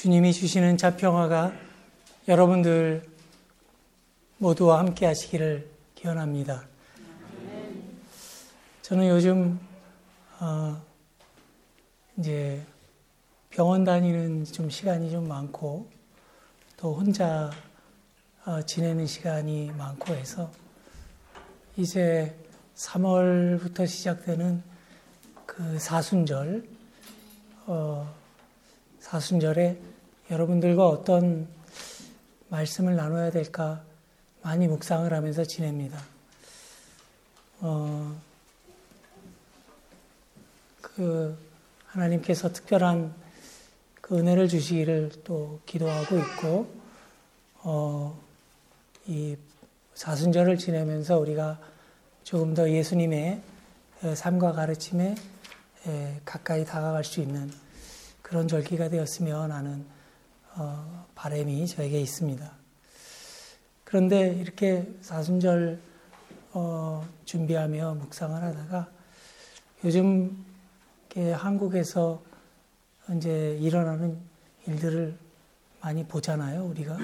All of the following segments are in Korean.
주님이 주시는 자평화가 여러분들 모두와 함께 하시기를 기원합니다. 저는 요즘 어 이제 병원 다니는 좀 시간이 좀 많고 또 혼자 어 지내는 시간이 많고 해서 이제 3월부터 시작되는 그 사순절 어 사순절에 여러분들과 어떤 말씀을 나눠야 될까 많이 묵상을 하면서 지냅니다. 어, 그 하나님께서 특별한 그 은혜를 주시기를 또 기도하고 있고, 어, 이 사순절을 지내면서 우리가 조금 더 예수님의 삶과 가르침에 가까이 다가갈 수 있는 그런 절기가 되었으면 하는 어, 바람이 저에게 있습니다. 그런데 이렇게 사순절 어, 준비하며 묵상을 하다가 요즘 한국에서 이제 일어나는 일들을 많이 보잖아요, 우리가.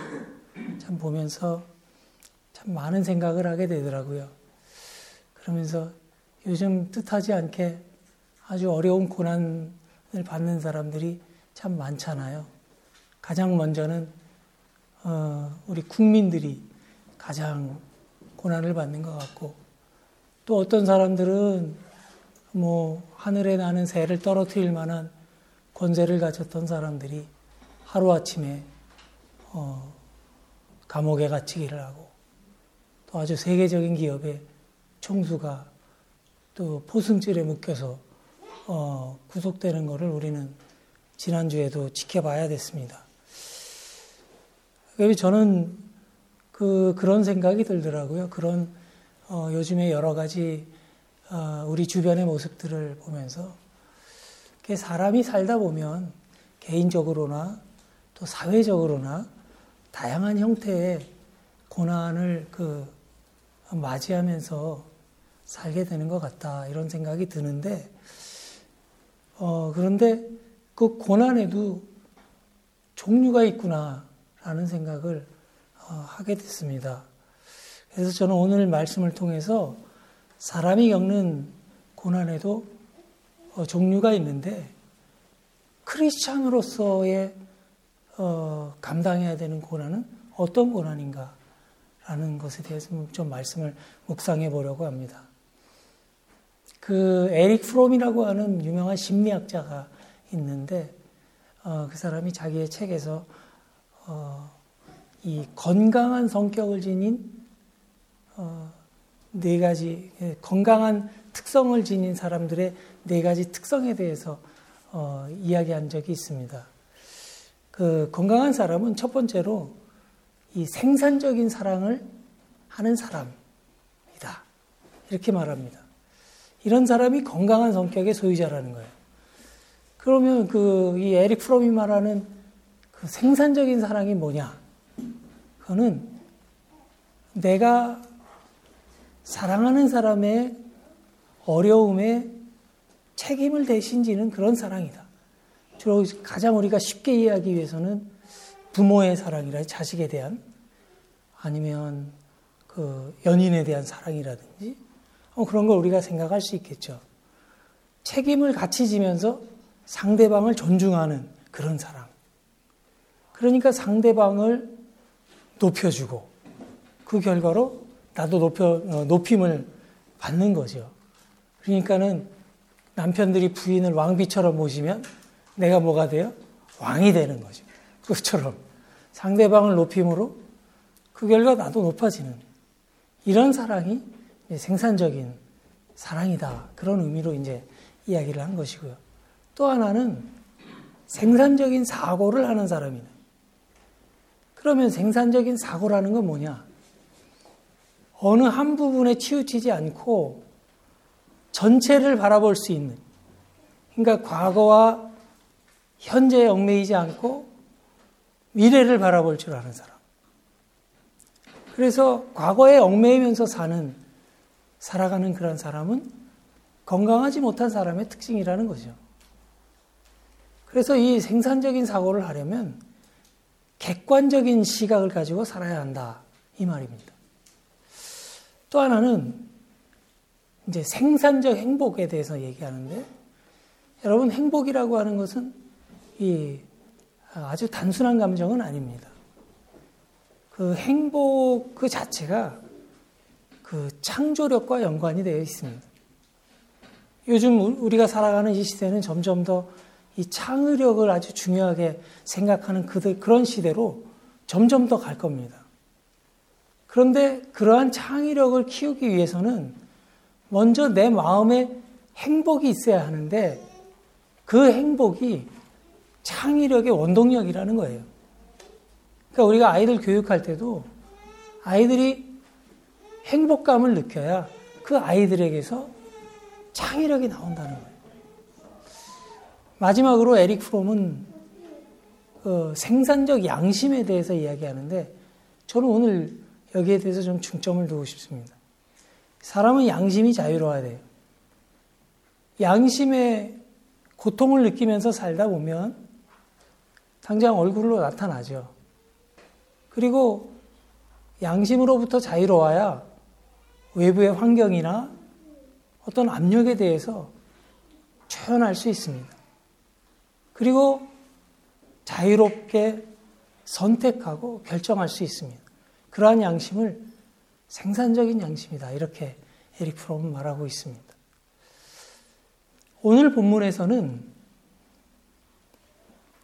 참 보면서 참 많은 생각을 하게 되더라고요. 그러면서 요즘 뜻하지 않게 아주 어려운 고난 받는 사람들이 참 많잖아요. 가장 먼저는 어, 우리 국민들이 가장 고난을 받는 것 같고 또 어떤 사람들은 뭐 하늘에 나는 새를 떨어뜨릴 만한 권세를 가졌던 사람들이 하루아침에 어, 감옥에 갇히기를 하고 또 아주 세계적인 기업의 총수가 또 포승줄에 묶여서 어, 구속되는 것을 우리는 지난주에도 지켜봐야 됐습니다. 그래서 저는 그, 그런 생각이 들더라고요. 그런, 어, 요즘에 여러 가지, 어, 우리 주변의 모습들을 보면서, 사람이 살다 보면 개인적으로나 또 사회적으로나 다양한 형태의 고난을 그, 맞이하면서 살게 되는 것 같다. 이런 생각이 드는데, 어, 그런데 그 고난에도 종류가 있구나 라는 생각을 어, 하게 됐습니다. 그래서 저는 오늘 말씀을 통해서 사람이 겪는 고난에도 어, 종류가 있는데 크리스찬으로서의 어, 감당해야 되는 고난은 어떤 고난인가? 라는 것에 대해서 좀 말씀을 묵상해 보려고 합니다. 그 에릭 프롬이라고 하는 유명한 심리학자가 있는데 어, 그 사람이 자기의 책에서 어, 이 건강한 성격을 지닌 어, 네 가지 예, 건강한 특성을 지닌 사람들의 네 가지 특성에 대해서 어, 이야기한 적이 있습니다. 그 건강한 사람은 첫 번째로 이 생산적인 사랑을 하는 사람이다. 이렇게 말합니다. 이런 사람이 건강한 성격의 소유자라는 거예요. 그러면 그 이 에릭 프롬이 말하는 그 생산적인 사랑이 뭐냐? 그거는 내가 사랑하는 사람의 어려움에 책임을 대신 지는 그런 사랑이다. 주로 가장 우리가 쉽게 이해하기 위해서는 부모의 사랑이라 자식에 대한 아니면 그 연인에 대한 사랑이라든지 어, 그런 걸 우리가 생각할 수 있겠죠. 책임을 같이 지면서 상대방을 존중하는 그런 사랑. 그러니까 상대방을 높여주고 그 결과로 나도 높여, 어, 높임을 받는 거죠. 그러니까는 남편들이 부인을 왕비처럼 모시면 내가 뭐가 돼요? 왕이 되는 거죠. 그것처럼 상대방을 높임으로 그 결과 나도 높아지는 이런 사랑이 생산적인 사랑이다. 그런 의미로 이제 이야기를 한 것이고요. 또 하나는 생산적인 사고를 하는 사람이네. 그러면 생산적인 사고라는 건 뭐냐? 어느 한 부분에 치우치지 않고 전체를 바라볼 수 있는. 그러니까 과거와 현재에 얽매이지 않고 미래를 바라볼 줄 아는 사람. 그래서 과거에 얽매이면서 사는 살아가는 그런 사람은 건강하지 못한 사람의 특징이라는 거죠. 그래서 이 생산적인 사고를 하려면 객관적인 시각을 가지고 살아야 한다. 이 말입니다. 또 하나는 이제 생산적 행복에 대해서 얘기하는데 여러분 행복이라고 하는 것은 이 아주 단순한 감정은 아닙니다. 그 행복 그 자체가 그 창조력과 연관이 되어 있습니다. 요즘 우리가 살아가는 이 시대는 점점 더 이 창의력을 아주 중요하게 생각하는 그들, 그런 시대로 점점 더 갈 겁니다. 그런데 그러한 창의력을 키우기 위해서는 먼저 내 마음에 행복이 있어야 하는데 그 행복이 창의력의 원동력이라는 거예요. 그러니까 우리가 아이들 교육할 때도 아이들이 행복감을 느껴야 그 아이들에게서 창의력이 나온다는 거예요. 마지막으로 에릭 프롬은 그 생산적 양심에 대해서 이야기하는데 저는 오늘 여기에 대해서 좀 중점을 두고 싶습니다. 사람은 양심이 자유로워야 돼요. 양심의 고통을 느끼면서 살다 보면 당장 얼굴로 나타나죠. 그리고 양심으로부터 자유로워야 외부의 환경이나 어떤 압력에 대해서 표현할 수 있습니다. 그리고 자유롭게 선택하고 결정할 수 있습니다. 그러한 양심을 생산적인 양심이다. 이렇게 에릭 프롬은 말하고 있습니다. 오늘 본문에서는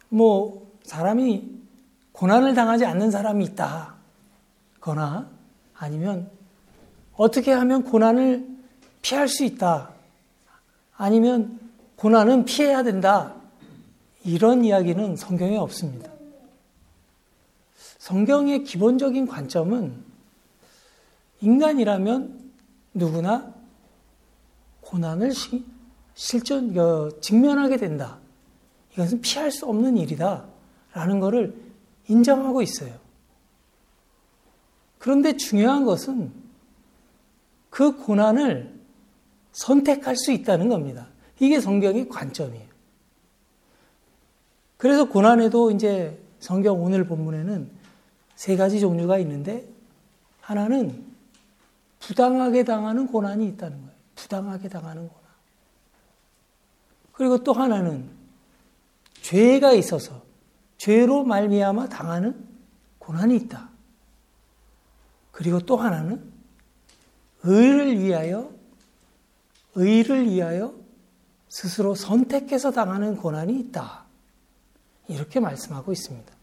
뭐 사람이 고난을 당하지 않는 사람이 있다. 거나 아니면 어떻게 하면 고난을 피할 수 있다. 아니면 고난은 피해야 된다. 이런 이야기는 성경에 없습니다. 성경의 기본적인 관점은 인간이라면 누구나 고난을 실전, 어, 직면하게 된다. 이것은 피할 수 없는 일이다. 라는 것을 인정하고 있어요. 그런데 중요한 것은 그 고난을 선택할 수 있다는 겁니다. 이게 성경의 관점이에요. 그래서 고난에도 이제 성경 오늘 본문에는 세 가지 종류가 있는데 하나는 부당하게 당하는 고난이 있다는 거예요. 부당하게 당하는 고난. 그리고 또 하나는 죄가 있어서 죄로 말미암아 당하는 고난이 있다. 그리고 또 하나는 의를 위하여 의를 위하여 스스로 선택해서 당하는 고난이 있다. 이렇게 말씀하고 있습니다.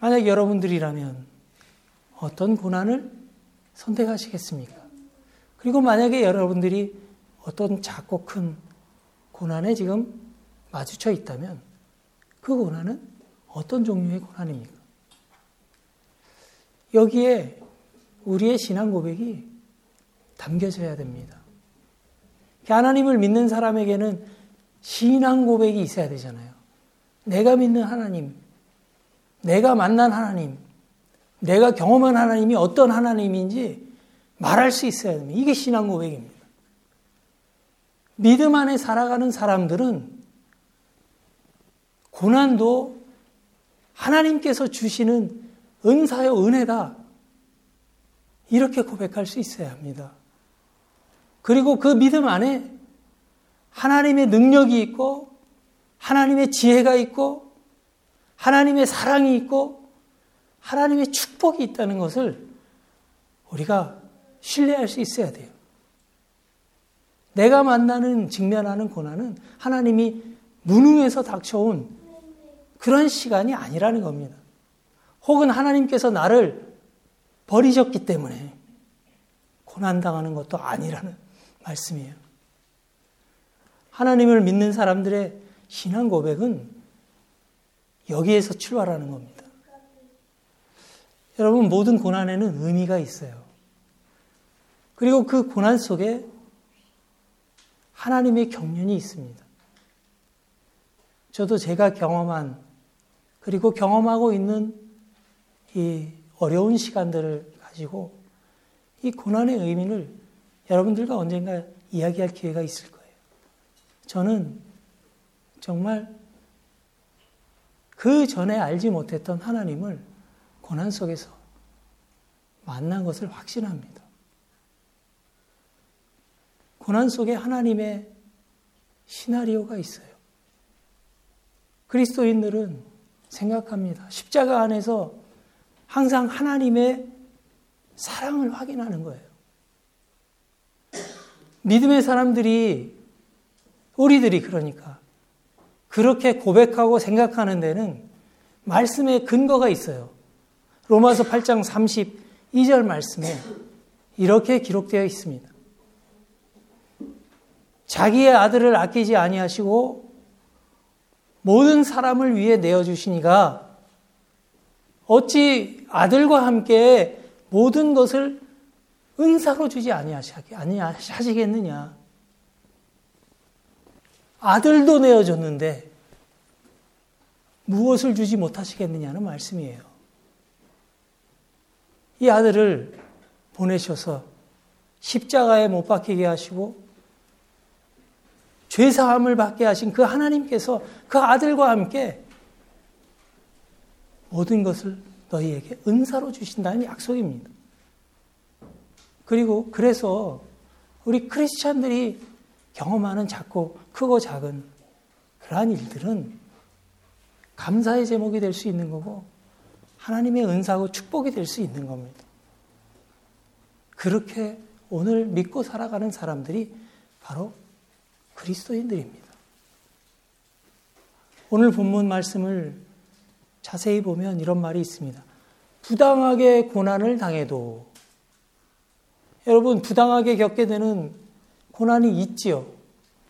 만약 여러분들이라면 어떤 고난을 선택하시겠습니까? 그리고 만약에 여러분들이 어떤 작고 큰 고난에 지금 마주쳐 있다면 그 고난은 어떤 종류의 고난입니까? 여기에 우리의 신앙 고백이 담겨져야 됩니다. 하나님을 믿는 사람에게는 신앙 고백이 있어야 되잖아요. 내가 믿는 하나님, 내가 만난 하나님, 내가 경험한 하나님이 어떤 하나님인지 말할 수 있어야 됩니다. 이게 신앙 고백입니다. 믿음 안에 살아가는 사람들은 고난도 하나님께서 주시는 은사요 은혜다. 이렇게 고백할 수 있어야 합니다. 그리고 그 믿음 안에 하나님의 능력이 있고 하나님의 지혜가 있고 하나님의 사랑이 있고 하나님의 축복이 있다는 것을 우리가 신뢰할 수 있어야 돼요. 내가 만나는 직면하는 고난은 하나님이 무능해서 닥쳐온 그런 시간이 아니라는 겁니다. 혹은 하나님께서 나를 버리셨기 때문에 고난당하는 것도 아니라는 말씀이에요. 하나님을 믿는 사람들의 신앙 고백은 여기에서 출발하는 겁니다. 여러분, 모든 고난에는 의미가 있어요. 그리고 그 고난 속에 하나님의 경륜이 있습니다. 저도 제가 경험한, 그리고 경험하고 있는 이 어려운 시간들을 가지고 이 고난의 의미를 여러분들과 언젠가 이야기할 기회가 있을 거예요. 저는 정말 그 전에 알지 못했던 하나님을 고난 속에서 만난 것을 확신합니다. 고난 속에 하나님의 시나리오가 있어요. 그리스도인들은 생각합니다. 십자가 안에서 항상 하나님의 사랑을 확인하는 거예요. 믿음의 사람들이, 우리들이 그러니까, 그렇게 고백하고 생각하는 데는 말씀의 근거가 있어요. 로마서 8장 32절 말씀에 이렇게 기록되어 있습니다. 자기의 아들을 아끼지 아니하시고 모든 사람을 위해 내어 주시니가 어찌 아들과 함께 모든 것을 은사로 주지 아니하시겠느냐? 아들도 내어 줬는데 무엇을 주지 못하시겠느냐는 말씀이에요. 이 아들을 보내셔서 십자가에 못 박히게 하시고 죄사함을 받게 하신 그 하나님께서 그 아들과 함께 모든 것을 너희에게 은사로 주신다는 약속입니다. 그리고 그래서 우리 크리스찬들이 경험하는 작고 크고 작은 그러한 일들은 감사의 제목이 될 수 있는 거고 하나님의 은사고 축복이 될 수 있는 겁니다. 그렇게 오늘 믿고 살아가는 사람들이 바로 그리스도인들입니다. 오늘 본문 말씀을 자세히 보면 이런 말이 있습니다. 부당하게 고난을 당해도 여러분 부당하게 겪게 되는 고난이 있지요.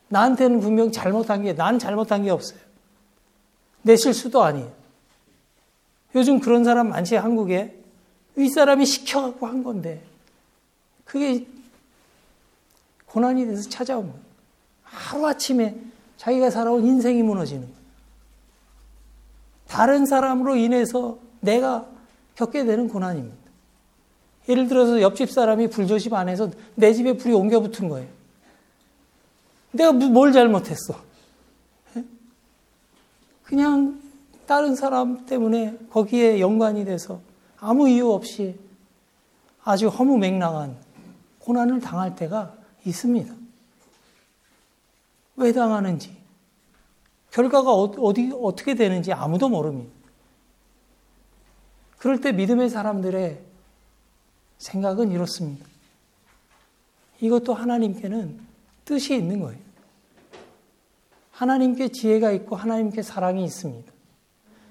나한테는 분명 잘못한 게, 난 잘못한 게 없어요. 내 실수도 아니에요. 요즘 그런 사람 많지, 한국에. 윗사람이 시켜갖고 한 건데, 그게 고난이 돼서 찾아온 거예요. 하루아침에 자기가 살아온 인생이 무너지는 거예요. 다른 사람으로 인해서 내가 겪게 되는 고난입니다. 예를 들어서 옆집 사람이 불조심 안 해서 내 집에 불이 옮겨 붙은 거예요. 내가 뭘 잘못했어? 예? 그냥 다른 사람 때문에 거기에 연관이 돼서 아무 이유 없이 아주 허무맹랑한 고난을 당할 때가 있습니다. 왜 당하는지, 결과가 어, 어디, 어떻게 되는지 아무도 모릅니다. 그럴 때 믿음의 사람들의 생각은 이렇습니다. 이것도 하나님께는 뜻이 있는 거예요. 하나님께 지혜가 있고 하나님께 사랑이 있습니다.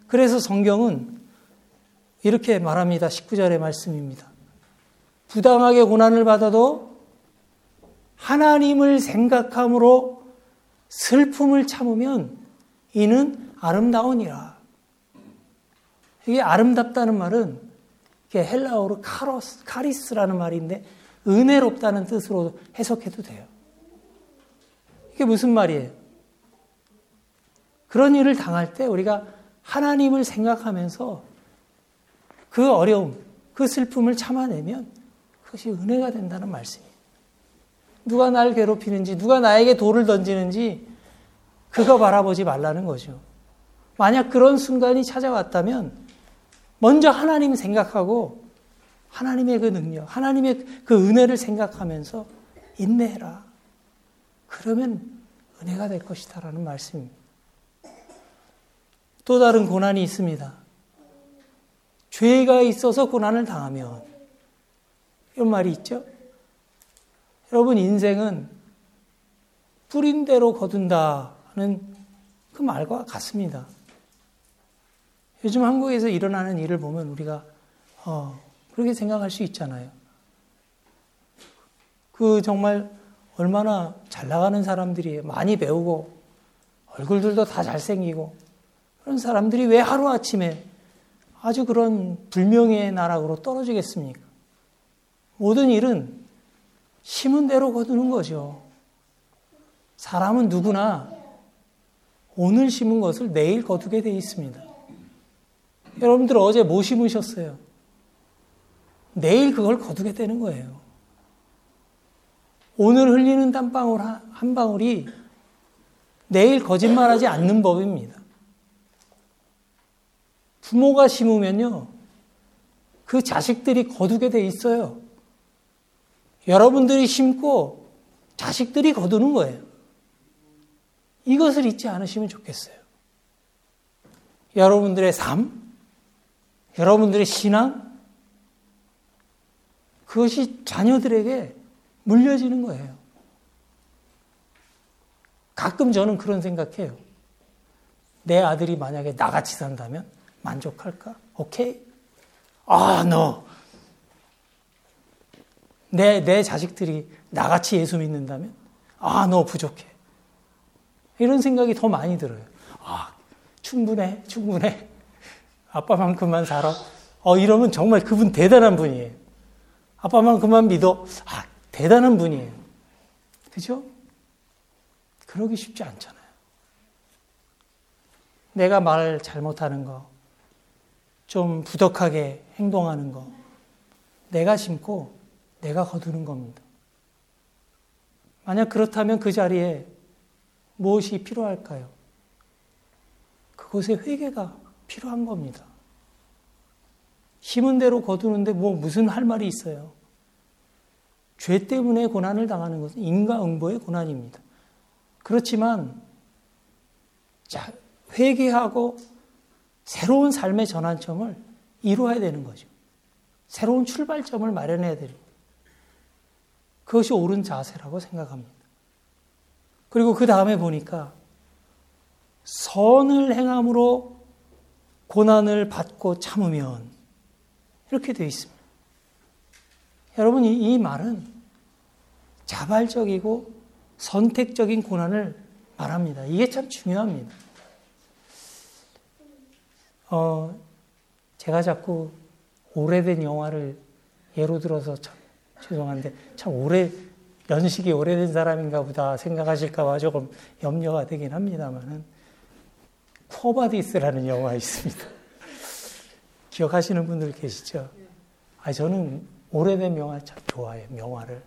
그래서 성경은 이렇게 말합니다. 19절의 말씀입니다. 부당하게 고난을 받아도 하나님을 생각함으로 슬픔을 참으면 이는 아름다우니라. 이게 아름답다는 말은 헬라어로 카로스, 카리스라는 말인데 은혜롭다는 뜻으로 해석해도 돼요. 이게 무슨 말이에요? 그런 일을 당할 때 우리가 하나님을 생각하면서 그 어려움, 그 슬픔을 참아내면 그것이 은혜가 된다는 말씀이에요. 누가 날 괴롭히는지, 누가 나에게 돌을 던지는지 그거 바라보지 말라는 거죠. 만약 그런 순간이 찾아왔다면 먼저 하나님 생각하고 하나님의 그 능력, 하나님의 그 은혜를 생각하면서 인내해라. 그러면 은혜가 될 것이다라는 말씀입니다. 또 다른 고난이 있습니다. 죄가 있어서 고난을 당하면 이런 말이 있죠. 여러분 인생은 뿌린 대로 거둔다는 그 말과 같습니다. 요즘 한국에서 일어나는 일을 보면 우리가 어, 그렇게 생각할 수 있잖아요. 그 정말 얼마나 잘 나가는 사람들이 많이 배우고 얼굴들도 다 잘생기고 그런 사람들이 왜 하루아침에 아주 그런 불명예의 나락으로 떨어지겠습니까? 모든 일은 심은 대로 거두는 거죠. 사람은 누구나 오늘 심은 것을 내일 거두게 돼 있습니다. 여러분들 어제 뭐 심으셨어요? 내일 그걸 거두게 되는 거예요. 오늘 흘리는 땀방울 한 방울이 내일 거짓말하지 않는 법입니다. 부모가 심으면요, 그 자식들이 거두게 돼 있어요. 여러분들이 심고 자식들이 거두는 거예요. 이것을 잊지 않으시면 좋겠어요. 여러분들의 삶, 여러분들의 신앙, 그것이 자녀들에게 물려지는 거예요. 가끔 저는 그런 생각해요. 내 아들이 만약에 나같이 산다면 만족할까? 오케이? 아, 너. 내, 내 자식들이 나같이 예수 믿는다면? 아, 너 부족해. 이런 생각이 더 많이 들어요. 아, 충분해, 충분해. 아빠만큼만 살아. 어, 이러면 정말 그분 대단한 분이에요. 아빠만큼만 믿어. 아, 대단한 분이에요. 그죠? 그러기 쉽지 않잖아요. 내가 말 잘못하는 거, 좀 부덕하게 행동하는 거, 내가 심고 내가 거두는 겁니다. 만약 그렇다면 그 자리에 무엇이 필요할까요? 그곳에 회개가 필요한 겁니다. 심은 대로 거두는데 뭐 무슨 할 말이 있어요? 죄 때문에 고난을 당하는 것은 인과응보의 고난입니다. 그렇지만 자, 회개하고 새로운 삶의 전환점을 이루어야 되는 거죠. 새로운 출발점을 마련해야 되는 그것이 옳은 자세라고 생각합니다. 그리고 그 다음에 보니까 선을 행함으로 고난을 받고 참으면 이렇게 되어 있습니다. 여러분, 이, 이 말은 자발적이고 선택적인 고난을 말합니다. 이게 참 중요합니다. 어, 제가 자꾸 오래된 영화를 예로 들어서 참 죄송한데 참 오래 연식이 오래된 사람인가 보다 생각하실까봐 조금 염려가 되긴 합니다만은 코바디스라는 영화 있습니다. 기억하시는 분들 계시죠? 아 저는 오래된 영화 참 좋아해요. 영화를.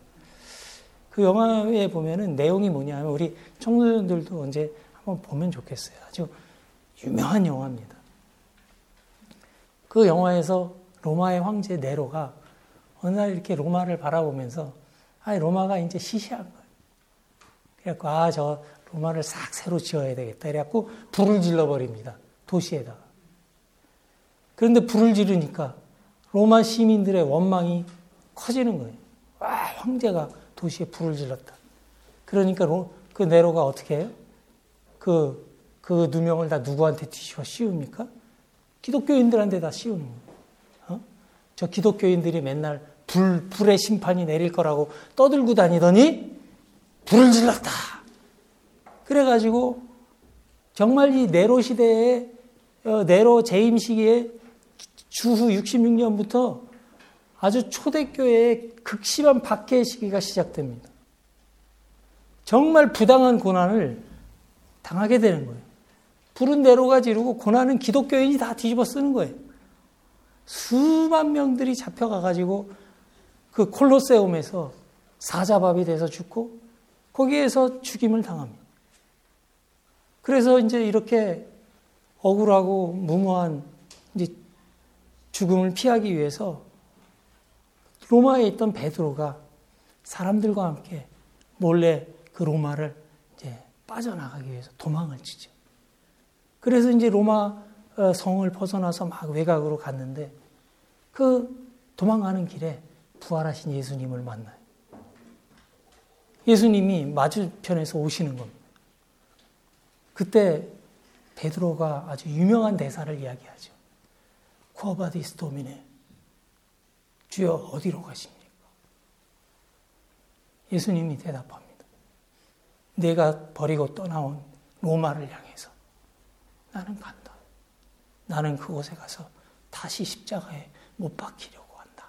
그 영화에 보면은 내용이 뭐냐면 우리 청소년들도 언제 한번 보면 좋겠어요. 아주 유명한 영화입니다. 그 영화에서 로마의 황제 네로가 어느 날 이렇게 로마를 바라보면서 아 로마가 이제 시시한 거예요. 그래갖고 아 저 로마를 싹 새로 지어야 되겠다. 그래갖고 불을 질러 버립니다. 도시에다가. 그런데 불을 지르니까 로마 시민들의 원망이 커지는 거예요. 와 황제가 도시에 불을 질렀다. 그러니까 로, 그 네로가 어떻게 해요? 그, 그 누명을 다 누구한테 뒤집어 씌웁니까? 기독교인들한테 다 씌우는 거예요. 어? 저 기독교인들이 맨날 불, 불의 심판이 내릴 거라고 떠들고 다니더니 불을 질렀다. 그래가지고 정말 이 네로 시대에 어, 네로 재임 시기에 주후 66년부터 아주 초대교회의 극심한 박해의 시기가 시작됩니다. 정말 부당한 고난을 당하게 되는 거예요. 불은 네로가 지르고 고난은 기독교인이 다 뒤집어 쓰는 거예요. 수만 명들이 잡혀가가지고 그 콜로세움에서 사자밥이 돼서 죽고 거기에서 죽임을 당합니다. 그래서 이제 이렇게 억울하고 무모한 이제 죽음을 피하기 위해서 로마에 있던 베드로가 사람들과 함께 몰래 그 로마를 이제 빠져나가기 위해서 도망을 치죠. 그래서 이제 로마 어, 성을 벗어나서 막 외곽으로 갔는데 그 도망가는 길에 부활하신 예수님을 만나요. 예수님이 맞은편에서 오시는 겁니다. 그때 베드로가 아주 유명한 대사를 이야기하죠. 쿠아바디스 도미네. 주여 어디로 가십니까? 예수님이 대답합니다. 내가 버리고 떠나온 로마를 향해서 나는 간다. 나는 그곳에 가서 다시 십자가에 못 박히려고 한다.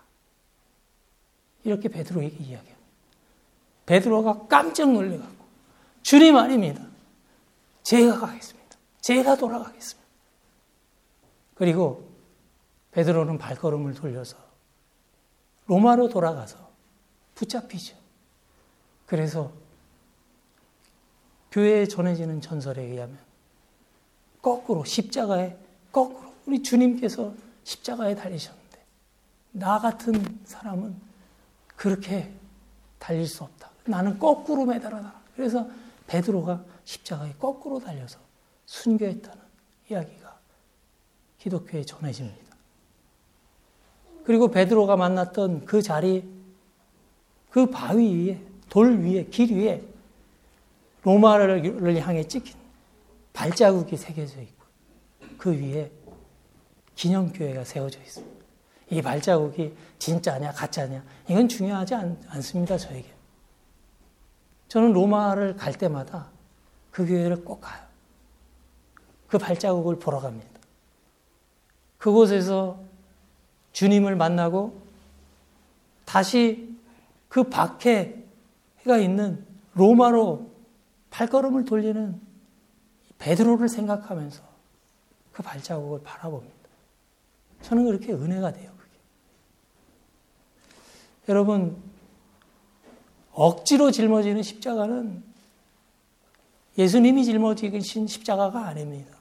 이렇게 베드로에게 이야기합니다. 베드로가 깜짝 놀래갖고 주님 아닙니다. 제가 가겠습니다. 제가 돌아가겠습니다. 그리고 베드로는 발걸음을 돌려서 로마로 돌아가서 붙잡히죠. 그래서 교회에 전해지는 전설에 의하면 거꾸로 십자가에 거꾸로 우리 주님께서 십자가에 달리셨는데 나 같은 사람은 그렇게 달릴 수 없다. 나는 거꾸로 매달아라. 그래서 베드로가 십자가에 거꾸로 달려서 순교했다는 이야기가 기독교에 전해집니다. 그리고 베드로가 만났던 그 자리, 그 바위 위에, 돌 위에, 길 위에 로마를 향해 찍힌 발자국이 새겨져 있고 그 위에 기념교회가 세워져 있습니다. 이 발자국이 진짜냐 가짜냐 이건 중요하지 않, 습니다 저에게. 저는 로마를 갈 때마다 그 교회를 꼭 가요. 그 발자국을 보러 갑니다. 그곳에서 주님을 만나고 다시 그 박해가 있는 로마로 발걸음을 돌리는 베드로를 생각하면서 그 발자국을 바라봅니다. 저는 그렇게 은혜가 돼요. 그게. 여러분 억지로 짊어지는 십자가는 예수님이 짊어지신 십자가가 아닙니다.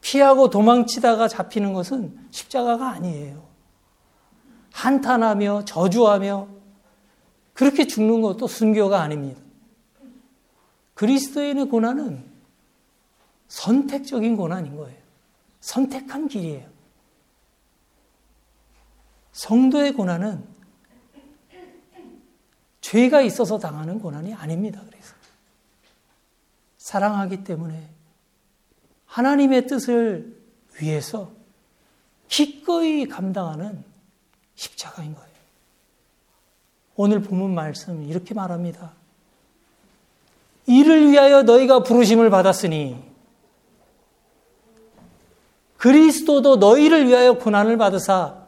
피하고 도망치다가 잡히는 것은 십자가가 아니에요. 한탄하며 저주하며 그렇게 죽는 것도 순교가 아닙니다. 그리스도인의 고난은 선택적인 고난인 거예요. 선택한 길이에요. 성도의 고난은 죄가 있어서 당하는 고난이 아닙니다. 그래서 사랑하기 때문에 하나님의 뜻을 위해서 기꺼이 감당하는 십자가인 거예요. 오늘 본문 말씀 이렇게 말합니다. 이를 위하여 너희가 부르심을 받았으니 그리스도도 너희를 위하여 고난을 받으사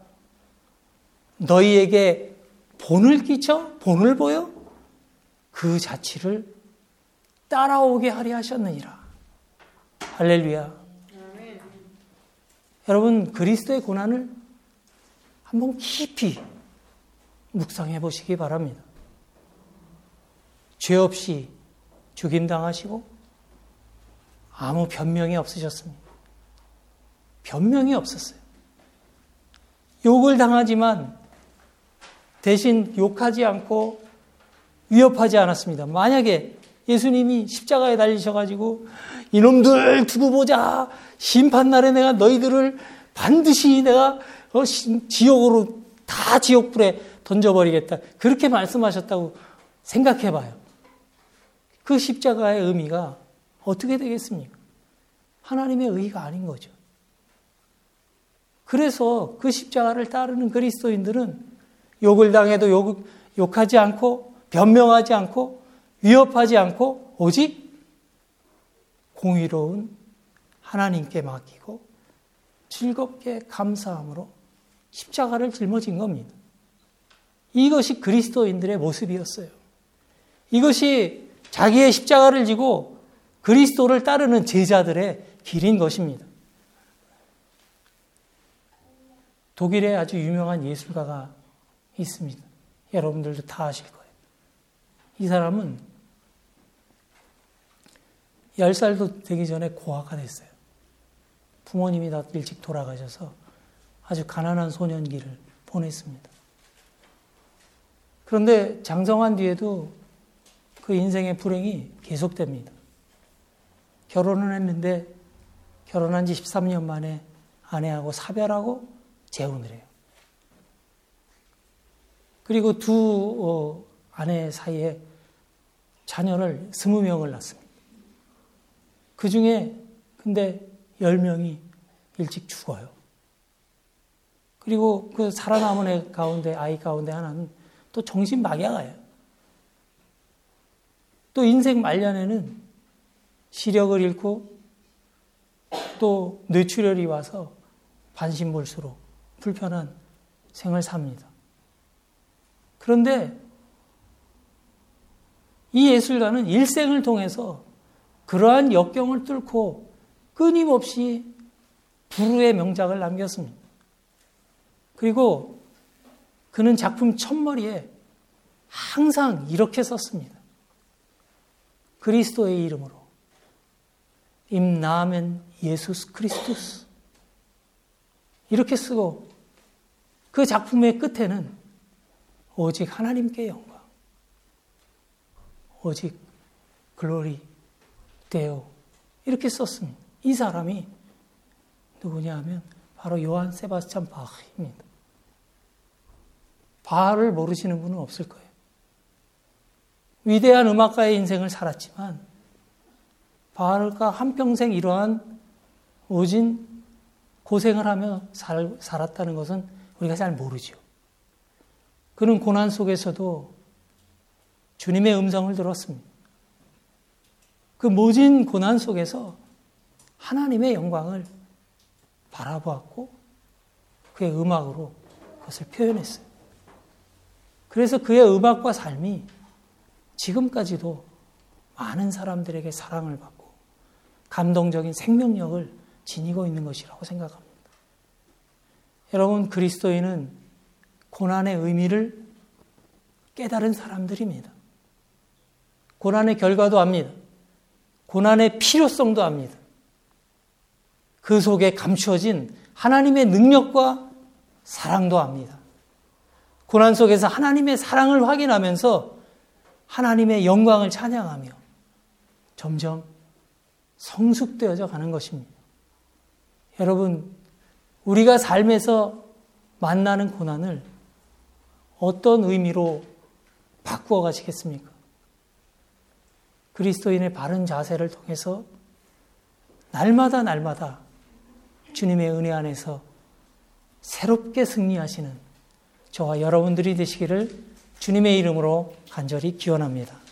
너희에게 본을 끼쳐 본을 보여 그 자취를 따라오게 하려 하셨느니라. 할렐루야. 여러분 그리스도의 고난을 한번 깊이 묵상해 보시기 바랍니다. 죄 없이 죽임당하시고 아무 변명이 없으셨습니다. 변명이 없었어요. 욕을 당하지만 대신 욕하지 않고 위협하지 않았습니다. 만약에 예수님이 십자가에 달리셔가지고 이놈들 두고 보자 심판날에 내가 너희들을 반드시 내가 어, 지옥으로 다 지옥불에 던져버리겠다 그렇게 말씀하셨다고 생각해봐요. 그 십자가의 의미가 어떻게 되겠습니까? 하나님의 의가 아닌 거죠. 그래서 그 십자가를 따르는 그리스도인들은 욕을 당해도 욕, 욕하지 않고 변명하지 않고 위협하지 않고 오직 공의로운 하나님께 맡기고 즐겁게 감사함으로 십자가를 짊어진 겁니다. 이것이 그리스도인들의 모습이었어요. 이것이 자기의 십자가를 지고 그리스도를 따르는 제자들의 길인 것입니다. 독일에 아주 유명한 예술가가 있습니다. 여러분들도 다 아실 거예요. 이 사람은 10살도 되기 전에 고아가 됐어요. 부모님이 다 일찍 돌아가셔서 아주 가난한 소년기를 보냈습니다. 그런데 장성한 뒤에도 그 인생의 불행이 계속됩니다. 결혼을 했는데 결혼한 지 13년 만에 아내하고 사별하고 재혼을 해요. 그리고 두 어, 아내 사이에 자녀를 20명을 낳습니다. 그 중에 근데 10명이 일찍 죽어요. 그리고 그 살아남은 애 가운데, 아이 가운데 하나는 또 정신막약아예요. 또 인생 말년에는 시력을 잃고 또 뇌출혈이 와서 반신몰수로 불편한 생을 삽니다. 그런데 이 예술가는 일생을 통해서 그러한 역경을 뚫고 끊임없이 불후의 명작을 남겼습니다. 그리고 그는 작품 첫머리에 항상 이렇게 썼습니다. 그리스도의 이름으로 임 나멘 예수스 크리스투스 이렇게 쓰고 그 작품의 끝에는 오직 하나님께 영광 오직 글로리 데오 이렇게 썼습니다. 이 사람이 누구냐 하면 바로 요한 세바스찬 바흐입니다. 바흐를 모르시는 분은 없을 거예요. 위대한 음악가의 인생을 살았지만 바흐가 한평생 이러한 오진 고생을 하며 살, 살았다는 것은 우리가 잘 모르죠. 그는 고난 속에서도 주님의 음성을 들었습니다. 그 모진 고난 속에서 하나님의 영광을 바라보았고 그의 음악으로 그것을 표현했어요. 그래서 그의 음악과 삶이 지금까지도 많은 사람들에게 사랑을 받고 감동적인 생명력을 지니고 있는 것이라고 생각합니다. 여러분, 그리스도인은 고난의 의미를 깨달은 사람들입니다. 고난의 결과도 압니다. 고난의 필요성도 압니다. 그 속에 감추어진 하나님의 능력과 사랑도 압니다. 고난 속에서 하나님의 사랑을 확인하면서 하나님의 영광을 찬양하며 점점 성숙되어져 가는 것입니다. 여러분, 우리가 삶에서 만나는 고난을 어떤 의미로 바꾸어 가시겠습니까? 그리스도인의 바른 자세를 통해서 날마다 날마다 주님의 은혜 안에서 새롭게 승리하시는 저와 여러분들이 되시기를 주님의 이름으로 간절히 기원합니다.